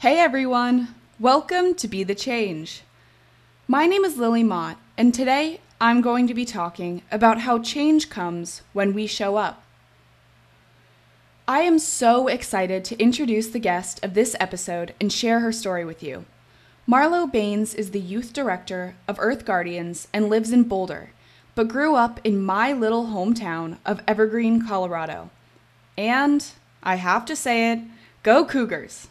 Hey everyone! Welcome to Be the Change. My name is Lily Mott, and today I'm going to be talking about how change comes when we show up. I am so excited to introduce the guest of this episode and share her story with you. Marlo Baines is the youth director of Earth Guardians and lives in Boulder, but grew up in my little hometown of Evergreen, Colorado. And I have to say it go Cougars!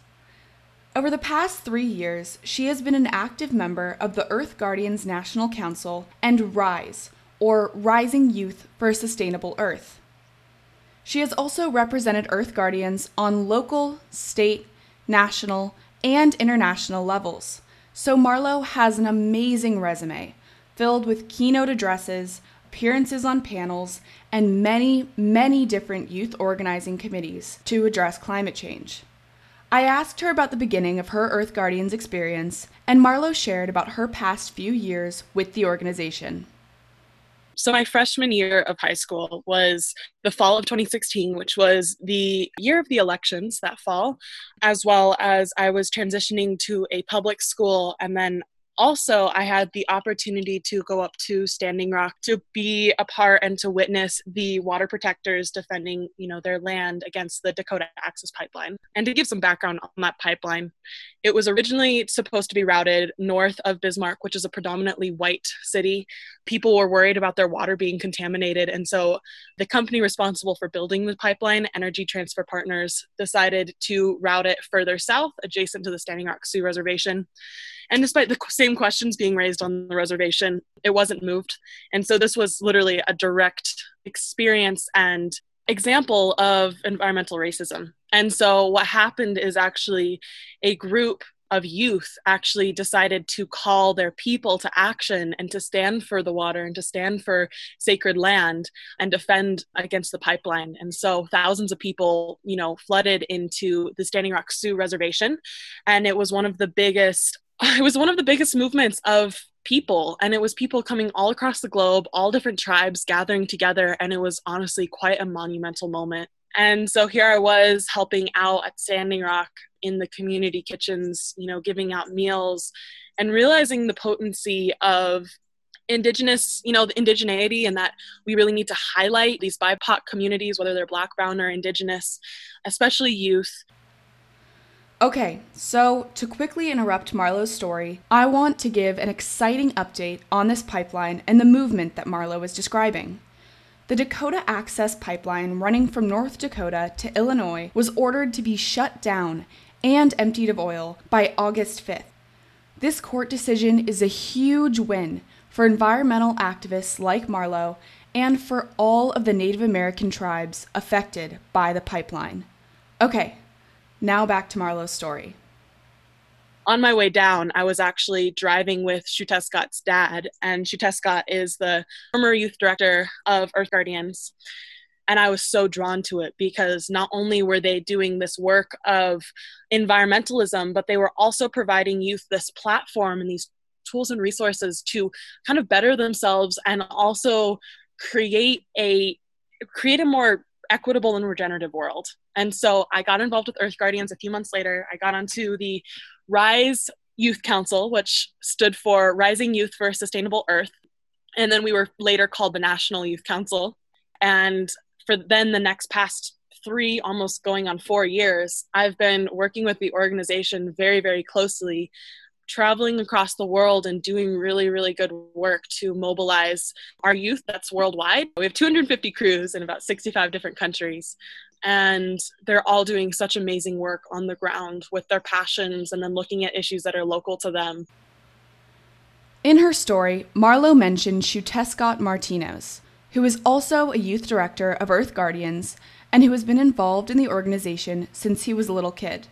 Over the past three years, she has been an active member of the Earth Guardians National Council and RISE, or Rising Youth for a Sustainable Earth. She has also represented Earth Guardians on local, state, national, and international levels. So Marlo has an amazing resume filled with keynote addresses, appearances on panels, and many, many different youth organizing committees to address climate change. I asked her about the beginning of her Earth Guardians experience, and Marlo shared about her past few years with the organization. So, my freshman year of high school was the fall of 2016, which was the year of the elections that fall, as well as I was transitioning to a public school and then also i had the opportunity to go up to standing rock to be a part and to witness the water protectors defending you know their land against the dakota access pipeline. And to give some background on that pipeline it was originally supposed to be routed north of bismarck which is a predominantly white city. People were worried about their water being contaminated and so the company responsible for building the pipeline energy transfer partners decided to route it further south adjacent to the standing rock sioux reservation. And despite the same questions being raised on the reservation, it wasn't moved. And so this was literally a direct experience and example of environmental racism. And so what happened is actually a group of youth actually decided to call their people to action and to stand for the water and to stand for sacred land and defend against the pipeline. And so thousands of people, you know, flooded into the Standing Rock Sioux Reservation. And it was one of the biggest it was one of the biggest movements of people and it was people coming all across the globe all different tribes gathering together and it was honestly quite a monumental moment. And so here i was helping out at standing rock in the community kitchens you know giving out meals and realizing the potency of indigenous you know the indigeneity and that we really need to highlight these bipoc communities whether they're black brown or indigenous especially youth Okay, so to quickly interrupt Marlo's story, I want to give an exciting update on this pipeline and the movement that Marlo is describing. The Dakota Access Pipeline running from North Dakota to Illinois was ordered to be shut down and emptied of oil by August 5th. This court decision is a huge win for environmental activists like Marlo and for all of the Native American tribes affected by the pipeline. Okay, now back to Marlo's story. On my way down, I was actually driving with Xiuhtezcatl's dad, and Xiuhtezcatl is the former youth director of Earth Guardians. And I was so drawn to it because not only were they doing this work of environmentalism, but they were also providing youth this platform and these tools and resources to kind of better themselves and also create a create a more equitable and regenerative world. And so I got involved with Earth Guardians a few months later. I got onto the RISE Youth Council, which stood for Rising Youth for a Sustainable Earth. And then we were later called the National Youth Council. And for then the next past three, almost going on four years, I've been working with the organization very, very closely traveling across the world and doing really, really good work to mobilize our youth that's worldwide. We have 250 crews in about 65 different countries, and they're all doing such amazing work on the ground with their passions and then looking at issues that are local to them. In her story, Marlo mentioned Xiuhtezcatl Martinez, who is also a youth director of Earth Guardians and who has been involved in the organization since he was a little kid.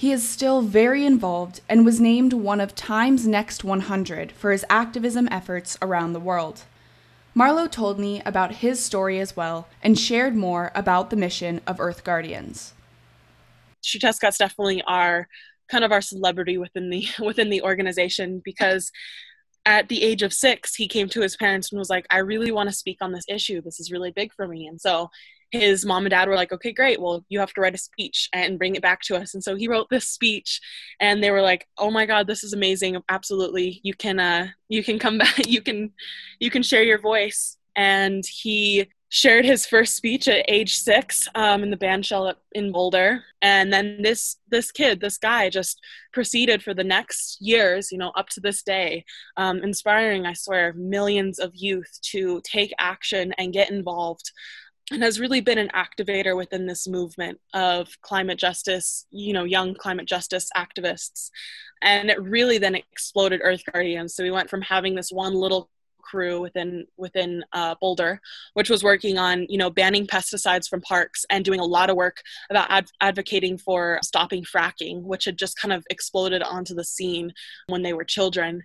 He is still very involved and was named one of Time's Next 100 for his activism efforts around the world. Marlo told me about his story as well and shared more about the mission of Earth Guardians. Xiuhtezcatl's definitely are kind of our celebrity within the within the organization because at the age of six, he came to his parents and was like, I really want to speak on this issue. This is really big for me. And so his mom and dad were like, okay, great. Well, you have to write a speech and bring it back to us. And so he wrote this speech and they were like, oh my God, this is amazing. Absolutely. You can, uh, you can come back. You can, you can share your voice. And he shared his first speech at age six um, in the band shell in Boulder, and then this this kid, this guy, just proceeded for the next years, you know, up to this day, um, inspiring, I swear, millions of youth to take action and get involved. And has really been an activator within this movement of climate justice, you know, young climate justice activists. And it really then exploded Earth Guardians. So we went from having this one little crew within within uh, Boulder, which was working on you know banning pesticides from parks and doing a lot of work about ad- advocating for stopping fracking, which had just kind of exploded onto the scene when they were children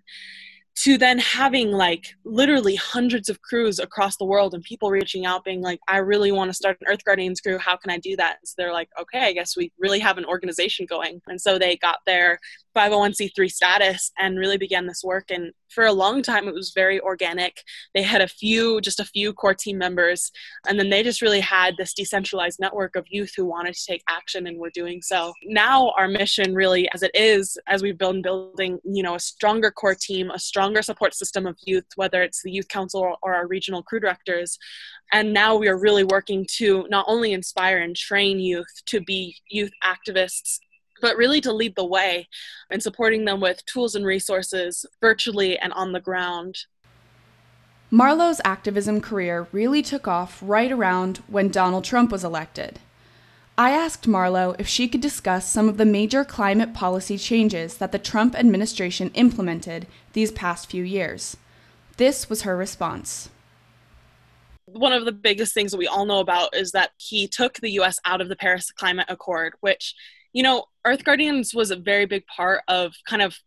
to then having like literally hundreds of crews across the world and people reaching out being like i really want to start an earth guardians crew. How can i do that? And so they're like okay i guess we really have an organization going. And so they got their 501c3 status and really began this work. And for a long time it was very organic. They had a few just a few core team members and then they just really had this decentralized network of youth who wanted to take action and were doing so. Now our mission really as it is as we've been building you know a stronger core team a stronger support system of youth whether it's the youth council or our regional crew directors. And now we are really working to not only inspire and train youth to be youth activists but really to lead the way and supporting them with tools and resources virtually and on the ground. Marlo's activism career really took off right around when Donald Trump was elected. I asked Marlo if she could discuss some of the major climate policy changes that the Trump administration implemented these past few years. This was her response. One of the biggest things that we all know about is that he took the US out of the Paris Climate Accord, which you know, Earth Guardians was a very big part of kind of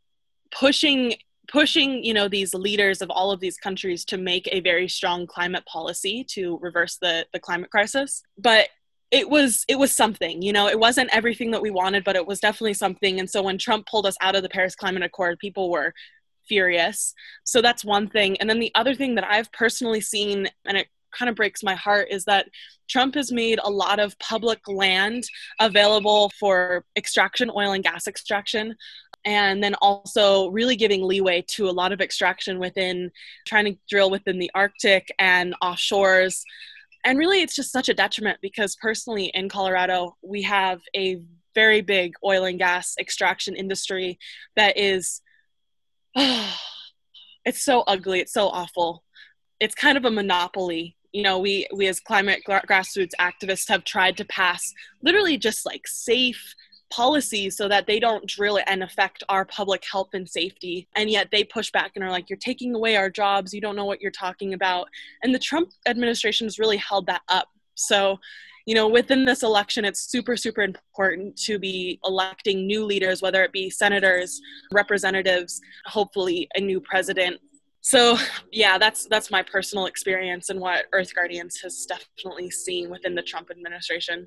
pushing pushing you know these leaders of all of these countries to make a very strong climate policy to reverse the the climate crisis. But it was it was something you know it wasn't everything that we wanted but it was definitely something. And so when trump pulled us out of the paris climate accord people were furious. So that's one thing. And then the other thing that i've personally seen and it kind of breaks my heart is that Trump has made a lot of public land available for extraction, oil and gas extraction, and then also really giving leeway to a lot of extraction within trying to drill within the Arctic and offshores. And really, it's just such a detriment because personally in Colorado, we have a very big oil and gas extraction industry that is. Oh, it's so ugly. It's so awful. It's kind of a monopoly you know we we as climate grassroots activists have tried to pass literally just like safe policies so that they don't drill and affect our public health and safety. And yet they push back and are like you're taking away our jobs. You don't know what you're talking about. And the trump administration has really held that up. So you know within this election it's super super important to be electing new leaders whether it be senators representatives hopefully a new president so yeah that's that's my personal experience and what earth guardians has definitely seen within the trump administration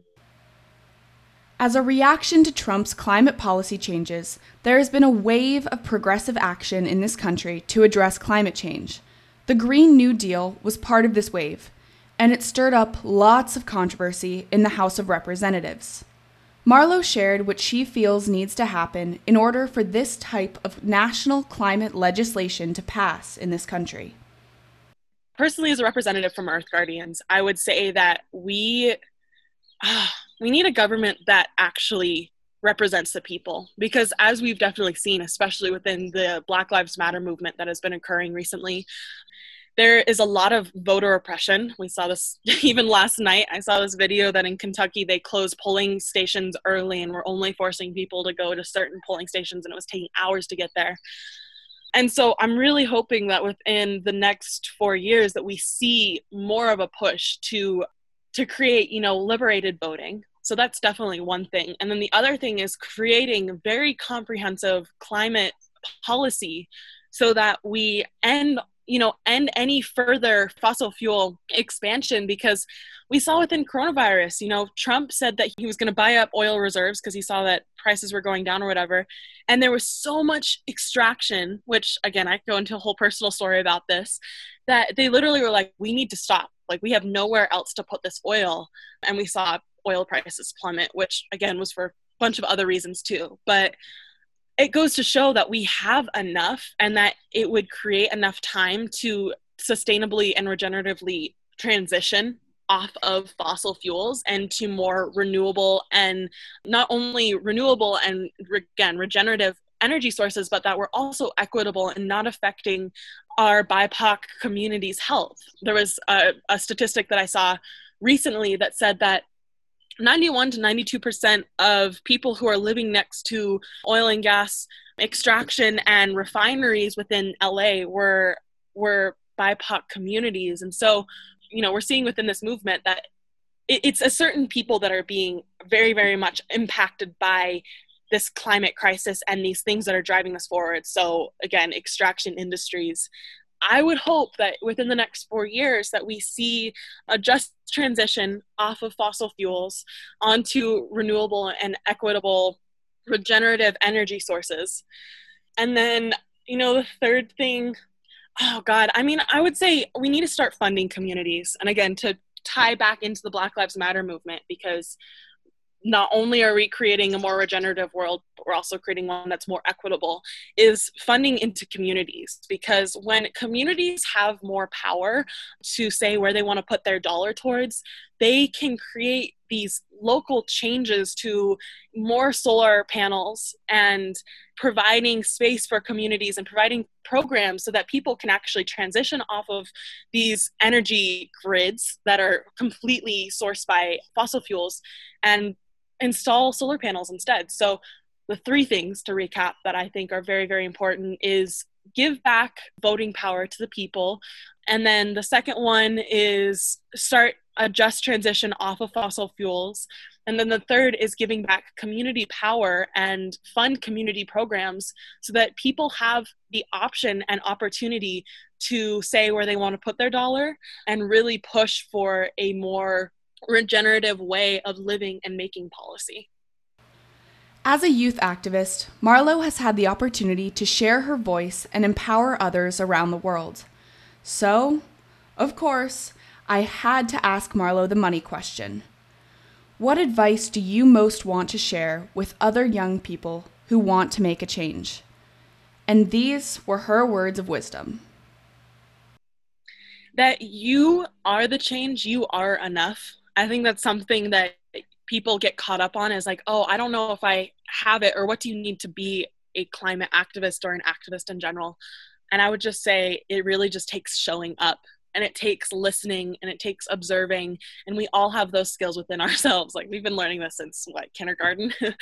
as a reaction to Trump's climate policy changes, there has been a wave of progressive action in this country to address climate change. The Green New Deal was part of this wave, and it stirred up lots of controversy in the House of Representatives. Marlo shared what she feels needs to happen in order for this type of national climate legislation to pass in this country. Personally, as a representative from Earth Guardians, I would say that we uh, we need a government that actually represents the people because as we've definitely seen especially within the black lives matter movement that has been occurring recently there is a lot of voter oppression. We saw this even last night. I saw this video that in Kentucky they closed polling stations early and were only forcing people to go to certain polling stations and it was taking hours to get there. And so I'm really hoping that within the next 4 years that we see more of a push to to create, you know, liberated voting. So that's definitely one thing. And then the other thing is creating very comprehensive climate policy so that we end you know, end any further fossil fuel expansion because we saw within coronavirus, you know, Trump said that he was going to buy up oil reserves because he saw that prices were going down or whatever. And there was so much extraction, which again, I go into a whole personal story about this, that they literally were like, we need to stop. Like, we have nowhere else to put this oil. And we saw oil prices plummet, which again was for a bunch of other reasons too. But it goes to show that we have enough and that it would create enough time to sustainably and regeneratively transition off of fossil fuels and to more renewable and not only renewable and again regenerative energy sources but that we're also equitable and not affecting our bipoc community's health. There was a, a statistic that i saw recently that said that 91 to 92% of people who are living next to oil and gas extraction and refineries within LA were were BIPOC communities. And so, you know, we're seeing within this movement that it, it's a certain people that are being very, very much impacted by this climate crisis and these things that are driving us forward. So again, extraction industries I would hope that within the next four years that we see a just transition off of fossil fuels onto renewable and equitable regenerative energy sources. And then, you know, the third thing, oh God, I mean, I would say we need to start funding communities. And again, to tie back into the Black Lives Matter movement, because not only are we creating a more regenerative world, but we're also creating one that's more equitable, is funding into communities. Because when communities have more power to say where they want to put their dollar towards, they can create these local changes to more solar panels and providing space for communities and providing programs so that people can actually transition off of these energy grids that are completely sourced by fossil fuels and install solar panels instead. So the three things to recap that I think are very, very important is give back voting power to the people. And then the second one is start a just transition off of fossil fuels. And then the third is giving back community power and fund community programs so that people have the option and opportunity to say where they want to put their dollar and really push for a more regenerative way of living and making policy. As a youth activist, Marlo has had the opportunity to share her voice and empower others around the world. So, of course, I had to ask Marlo the money question. What advice do you most want to share with other young people who want to make a change? And these were her words of wisdom. That you are the change, you are enough. I think that's something that people get caught up on is like, oh, I don't know if I have it, or what do you need to be a climate activist or an activist in general? And I would just say it really just takes showing up and it takes listening and it takes observing. And we all have those skills within ourselves. Like we've been learning this since what kindergarten?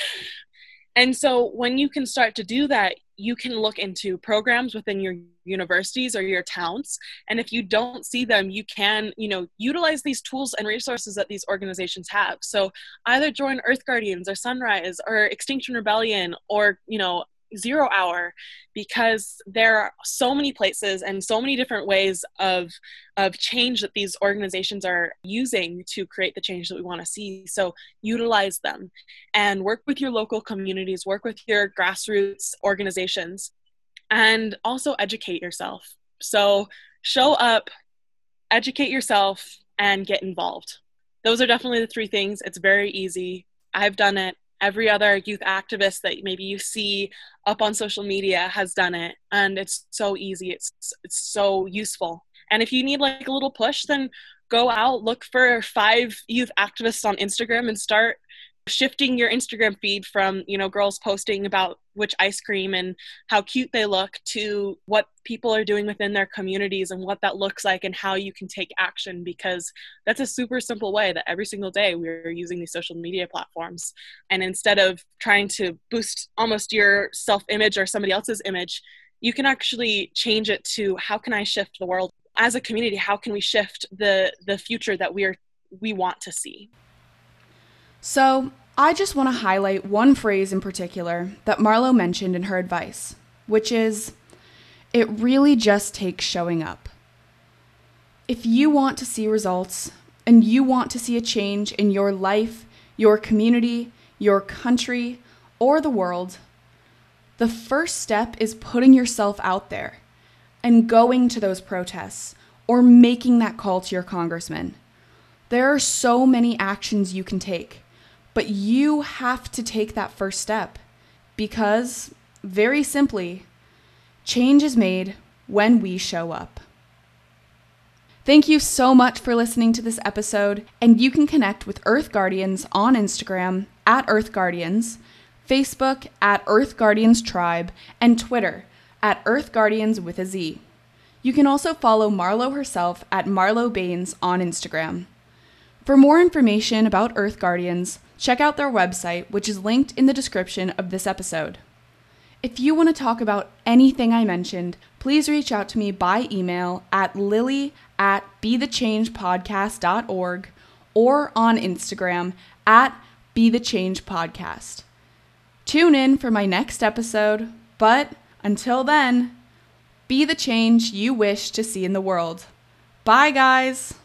And so when you can start to do that, you can look into programs within your universities or your towns. And if you don't see them, you can, you know, utilize these tools and resources that these organizations have. So either join Earth Guardians or Sunrise or Extinction Rebellion or, you know, zero hour because there are so many places and so many different ways of of change that these organizations are using to create the change that we want to see. So utilize them and work with your local communities work with your grassroots organizations and also educate yourself. So show up educate yourself and get involved. Those are definitely the three things. It's very easy. I've done it every other youth activist that maybe you see up on social media has done it. And it's so easy. It's it's so useful. And if you need like a little push then go out look for five youth activists on instagram and start shifting your Instagram feed from, you know, girls posting about which ice cream and how cute they look to what people are doing within their communities and what that looks like and how you can take action because that's a super simple way that every single day we're using these social media platforms. And instead of trying to boost almost your self image or somebody else's image, you can actually change it to how can I shift the world as a community? How can we shift the the future that we are we want to see? So, I just want to highlight one phrase in particular that Marlo mentioned in her advice, which is It really just takes showing up. If you want to see results and you want to see a change in your life, your community, your country, or the world, the first step is putting yourself out there and going to those protests or making that call to your congressman. There are so many actions you can take, but you have to take that first step because, very simply, change is made when we show up. Thank you so much for listening to this episode, and you can connect with Earth Guardians on Instagram at Earth Guardians, Facebook at Earth Guardians Tribe, and Twitter at Earth Guardians with a Z. You can also follow Marlo herself at Marlo Baines on Instagram. For more information about Earth Guardians, check out their website, which is linked in the description of this episode. If you want to talk about anything I mentioned, please reach out to me by email at lily at bethechangepodcast.org or on Instagram at bethechangepodcast. Tune in for my next episode, but until then, be the change you wish to see in the world. Bye, guys!